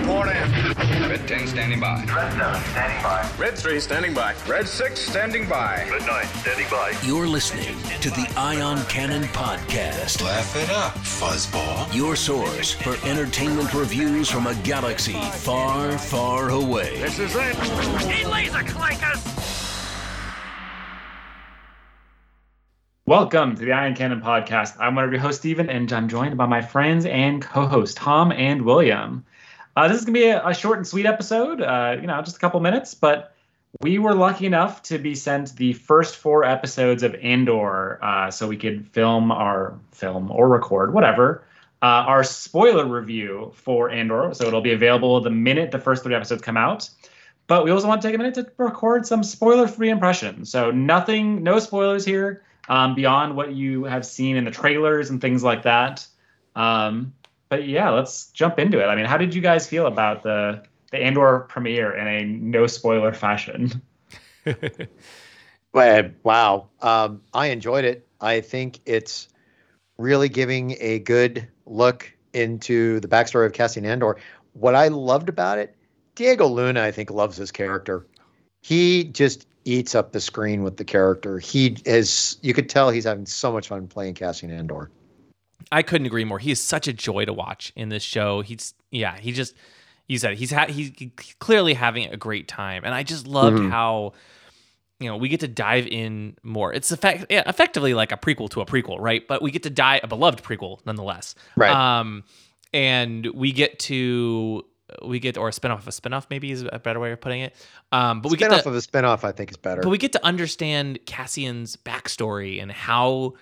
report in. Red 10 standing by. Red 7 standing by. Red 3 standing by. Red 6 standing by. Red 9 standing by. You're listening to the Ion Cannon Podcast, Laugh it up, fuzzball. your source for entertainment reviews from a galaxy far, far away. This is it. He laser clankers! Welcome to the Ion Cannon podcast. I'm one of your hosts, Stephen, and I'm joined by my friends and co-hosts, Tom and William. Uh, this is gonna be a, a short and sweet episode. Uh, you know, just a couple minutes, but we were lucky enough to be sent the first four episodes of Andor, uh, so we could film our film or record whatever uh, our spoiler review for Andor. So it'll be available the minute the first three episodes come out. But we also want to take a minute to record some spoiler-free impressions. So nothing, no spoilers here um, beyond what you have seen in the trailers and things like that. Um, but yeah, let's jump into it. I mean, how did you guys feel about the the Andor premiere in a no spoiler fashion? Well, wow. Um, I enjoyed it. I think it's really giving a good look into the backstory of Cassian Andor. What I loved about it, Diego Luna, I think, loves his character. He just eats up the screen with the character. He is, you could tell he's having so much fun playing Cassian Andor. I couldn't agree more. He is such a joy to watch in this show. He's yeah, he just you said it. he's ha- he's clearly having a great time, and I just loved Mhm. how you know we get to dive in more. It's effect- yeah, effectively like a prequel to a prequel, right? But we get to dive a beloved prequel nonetheless, Right. Um, and we get to we get or a spinoff of a spinoff maybe is a better way of putting it. Um, but we get spinoff to, of a spinoff, I think, is better. but we get to understand Cassian's backstory and how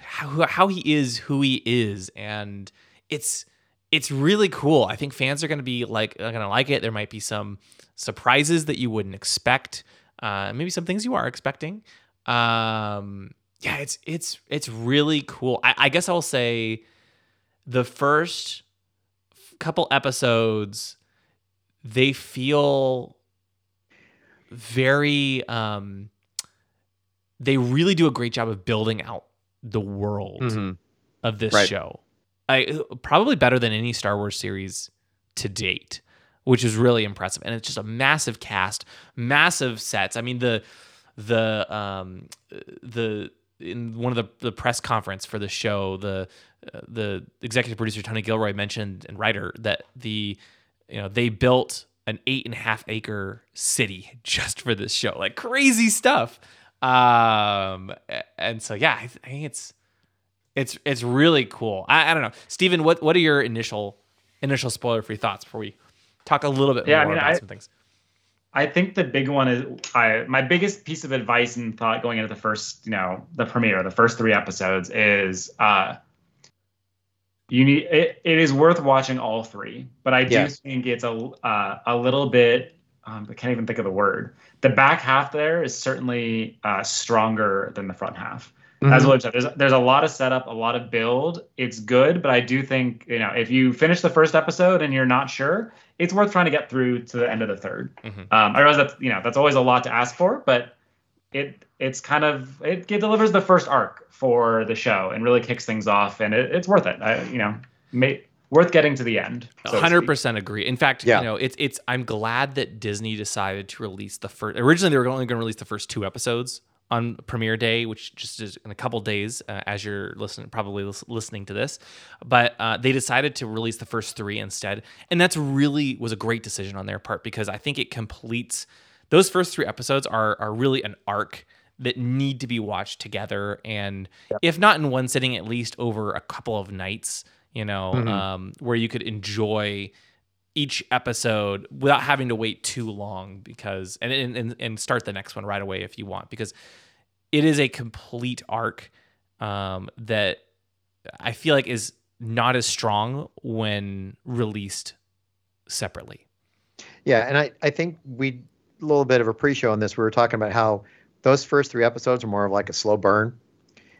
how how he is who he is, and it's it's really cool. I think fans are going to be like going to like it. There might be some surprises that you wouldn't expect, uh, maybe some things you are expecting. Um, yeah, it's it's it's really cool. I, I guess I'll say the first couple episodes they feel very um they really do a great job of building out the world Mhm. of this Right. show. I probably better than any Star Wars series to date, which is really impressive. And it's just a massive cast, massive sets. I mean the the um the in one of the, the press conference for the show, the uh, the executive producer Tony Gilroy mentioned and writer that the you know they built an eight and a half acre city just for this show, like crazy stuff. Um, and so yeah, I, think it's it's it's really cool. I, I don't know, Stephen. what what are your initial initial spoiler free thoughts before we talk a little bit Yeah, I more mean, about I- some things? I think the big one is I my biggest piece of advice and thought going into the first, you know, the premiere, the first three episodes is uh you need it, it is worth watching all three, but I do Yes. think it's a uh, a little bit um, I can't even think of the word. The back half there is certainly uh, stronger than the front half. As Mhm. William said, there's, there's a lot of setup, a lot of build. It's good, but I do think you know if you finish the first episode and you're not sure, it's worth trying to get through to the end of the 3rd Mhm. Um, I realize that's you know that's always a lot to ask for, but it it's kind of it, it delivers the first arc for the show and really kicks things off, and it, it's worth it. I, you know, may, worth getting to the end. hundred speak. percent agree. In fact, Yeah. you know, it's it's. I'm glad that Disney decided to release the first. Originally, they were only going to release the first two episodes on premiere day, which just is in a couple days uh, as you're listening, probably lis- listening to this. But uh, they decided to release the first three instead, and that's really was a great decision on their part because I think it completes those first three episodes are are really an arc that need to be watched together and if not in one sitting at least over a couple of nights you know Mhm. um, where you could enjoy each episode without having to wait too long because and, and and start the next one right away if you want because it is a complete arc um, that I feel like is not as strong when released separately. Yeah, and I, I think we a little bit of a pre-show on this. We were talking about how those first three episodes are more of like a slow burn.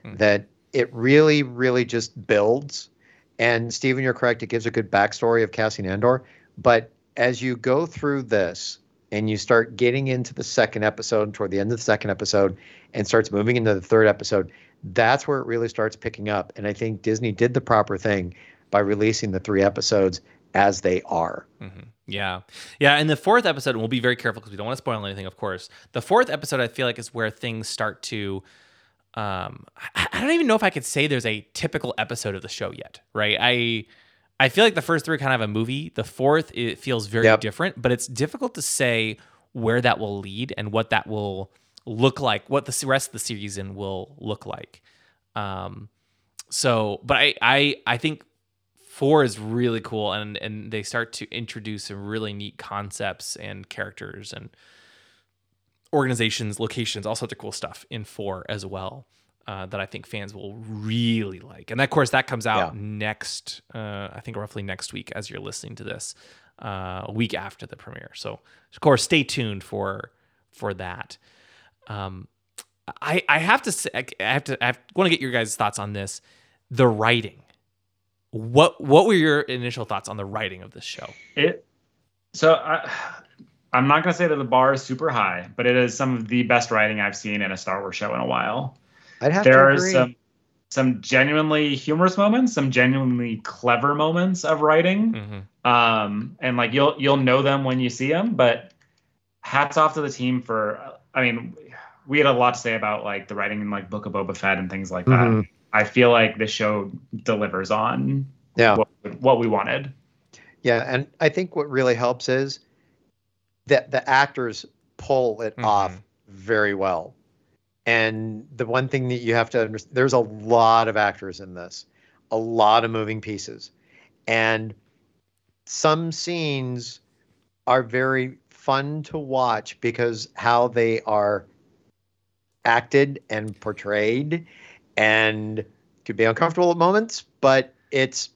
Hmm. That it really, really just builds. And Stephen, you're correct. It gives a good backstory of Cassian Andor. But as you go through this and you start getting into the second episode, toward the end of the second episode, and starts moving into the third episode, that's where it really starts picking up. And I think Disney did the proper thing by releasing the three episodes as they are. Mm-hmm. Yeah. Yeah. And the fourth episode, we'll be very careful because we don't want to spoil anything, of course. The fourth episode, I feel like, is where things start to. Um, I, I don't even know if I could say there's a typical episode of the show yet, right? I I feel like the first three are kind of a movie. The fourth, it feels very Yep. different, but it's difficult to say where that will lead and what that will look like, what the rest of the season will look like. Um, so, but I, I, I think four is really cool, and and they start to introduce some really neat concepts and characters and organizations, locations, all sorts of cool stuff in four as well. Uh, that I think fans will really like, and of course that comes out Yeah. next, uh, I think roughly next week as you're listening to this, uh, a week after the premiere. So of course, stay tuned for for that. Um, I I have to say, I have to I want to get your guys' thoughts on this. The writing. What what were your initial thoughts on the writing of this show? It. So I, I'm not gonna say that the bar is super high, but it is some of the best writing I've seen in a Star Wars show in a while. I'd have there to are some some genuinely humorous moments, some genuinely clever moments of writing. Mm-hmm. um, and like you'll you'll know them when you see them. But hats off to the team for. I mean, we had a lot to say about like the writing in like Book of Boba Fett and things like that. Mhm. I feel like this show delivers on Yeah. what, what we wanted. Yeah, and I think what really helps is that the actors pull it Mhm. off very well. And the one thing that you have to understand, there's a lot of actors in this, a lot of moving pieces. And some scenes are very fun to watch because how they are acted and portrayed and could be uncomfortable at moments, but it's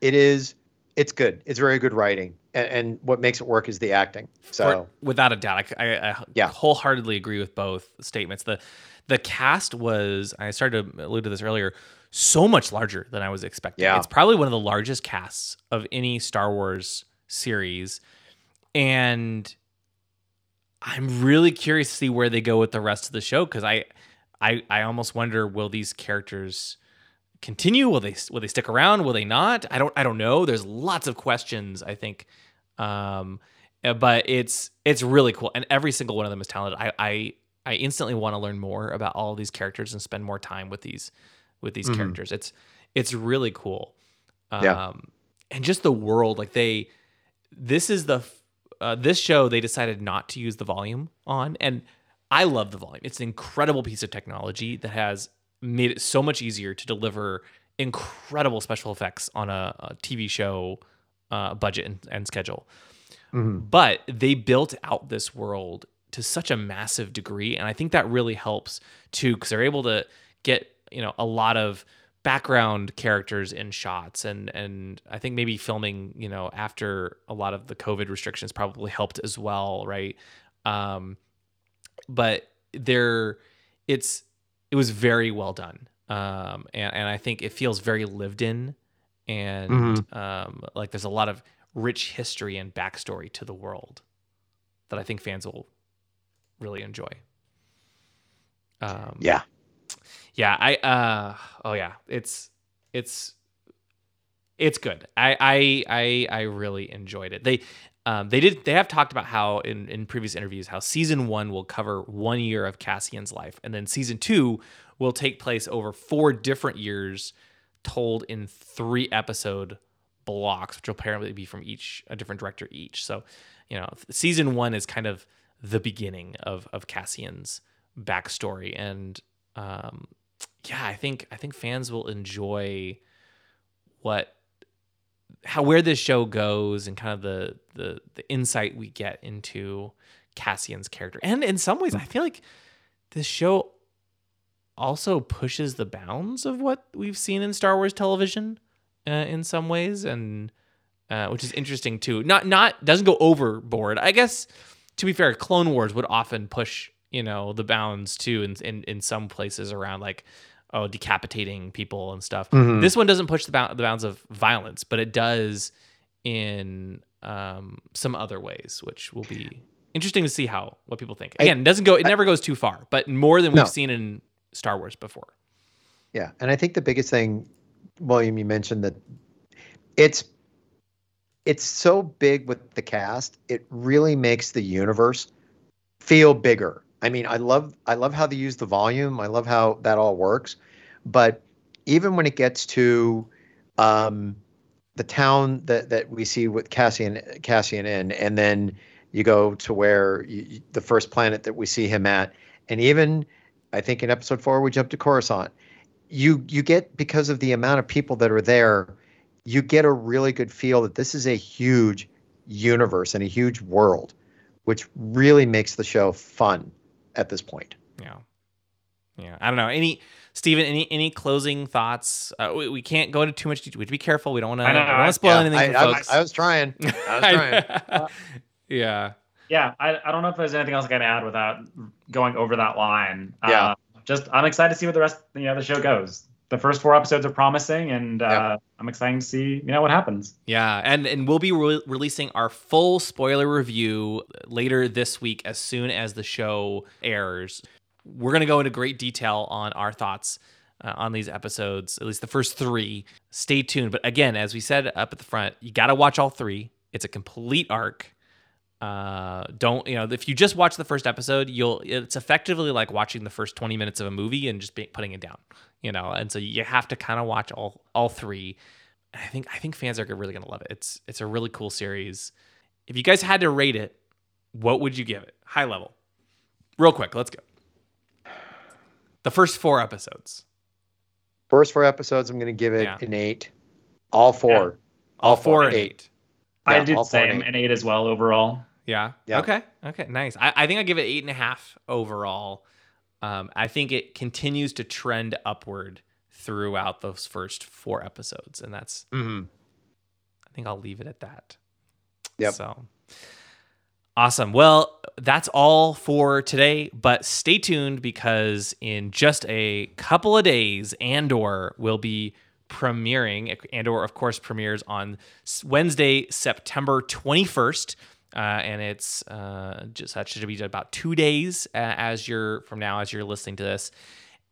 it is it's good. It's very good writing, and, and what makes it work is the acting. So without a doubt, I, I, I Yeah. wholeheartedly agree with both statements. the The cast was I started to allude to this earlier, so much larger than I was expecting. Yeah. It's probably one of the largest casts of any Star Wars series, and I'm really curious to see where they go with the rest of the show because I, I, I almost wonder will these characters continue? Will they will they stick around? Will they not? I don't I don't know. There's lots of questions. I think, um, uh, but it's it's really cool, and every single one of them is talented. I I, I instantly want to learn more about all these characters and spend more time with these with these Mhm. characters. It's it's really cool. Um, Yeah. and just the world like they this is the uh, this show they decided not to use the volume on and i love the volume it's an incredible piece of technology that has made it so much easier to deliver incredible special effects on a, a tv show uh, budget and, and schedule mhm. but they built out this world to such a massive degree and i think that really helps too because they're able to get you know a lot of background characters in shots and and i think maybe filming you know after a lot of the covid restrictions probably helped as well right um but there it's it was very well done. Um and, and i think it feels very lived in and um like there's a lot of rich history and backstory to the world that i think fans will really enjoy. Um yeah, yeah i uh oh yeah it's it's it's good. I i i, I really enjoyed it. They um, they did. They have talked about how in, in previous interviews how season one will cover one year of Cassian's life, and then season two will take place over four different years, told in three episode blocks, which will apparently be from each a different director each. So, you know, season one is kind of the beginning of of Cassian's backstory, and um, yeah, I think I think fans will enjoy what how where this show goes and kind of the the the insight we get into Cassian's character. And in some ways, I feel like this show also pushes the bounds of what we've seen in Star Wars television uh, in some ways, and uh, which is interesting too. Not not doesn't go overboard. I guess to be fair, Clone Wars would often push you know the bounds too in in, in some places around like oh decapitating people and stuff. Mhm. This one doesn't push the, bound, the bounds of violence, but it does in um, some other ways, which will be interesting to see how what people think. I- Again, it doesn't go. It never goes too far, but more than we've No. seen in Star Wars before. yeah. And I think the biggest thing, William, you mentioned that it's it's so big with the cast. It really makes the universe feel bigger. I mean, I love I love how they use the volume. I love how that all works. But even when it gets to um, the town that that we see with Cassian Cassian in, and then you go to where you, the first planet that we see him at, and even I think in episode four we jump to Coruscant. You you get because of the amount of people that are there, you get a really good feel that this is a huge universe and a huge world, which really makes the show fun at this point. Yeah. Yeah. I don't know. Any Steven, any any closing thoughts? Uh, we, we can't go into too much detail. We be careful. We don't want to. I don't want to spoil Yeah, anything I, for I was, folks. I was trying. I was trying. yeah. Yeah, I, I don't know if there's anything else I can add without going over that line. Yeah. Uh, just I'm excited to see where the rest you know the show goes. The first four episodes are promising, and uh, Yeah. I'm excited to see you know what happens. Yeah, and and we'll be re- releasing our full spoiler review later this week as soon as the show airs. We're going to go into great detail on our thoughts uh, on these episodes, at least the first 3. Stay tuned, but again, as we said up at the front, you got to watch all 3. It's a complete arc. Uh, don't you know if you just watch the first episode, you'll it's effectively like watching the first 20 minutes of a movie and just be, putting it down, you know. And so you have to kind of watch all all 3 I think I think fans are really gonna love it. It's it's a really cool series. If you guys had to rate it, what would you give it? High level, real quick. Let's go. The first four episodes, First four episodes, I'm going to give it Yeah. an eight. All four. all four and eight. eight. I did all four say an eight as well overall. Yeah. Yeah. Okay. Okay. Nice. I, I think I give it eight and a half overall. Um, I think it continues to trend upward throughout those first four episodes, and that's Mhm. I think I'll leave it at that. Yep. So awesome. Well, that's all for today, but stay tuned because in just a couple of days, Andor will be premiering. Andor, of course, premieres on Wednesday, September 21st. Uh, and it's uh, just that should be about two days uh, as you're from now as you're listening to this,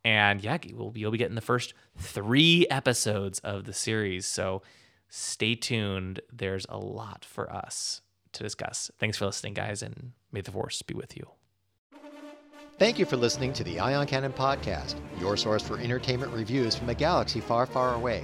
and yeah, we'll be, you'll be getting the first three episodes of the series. So stay tuned. There's a lot for us to discuss. Thanks for listening, guys, and may the force be with you. Thank you for listening to the Ion Cannon Podcast, your source for entertainment reviews from a galaxy far, far away.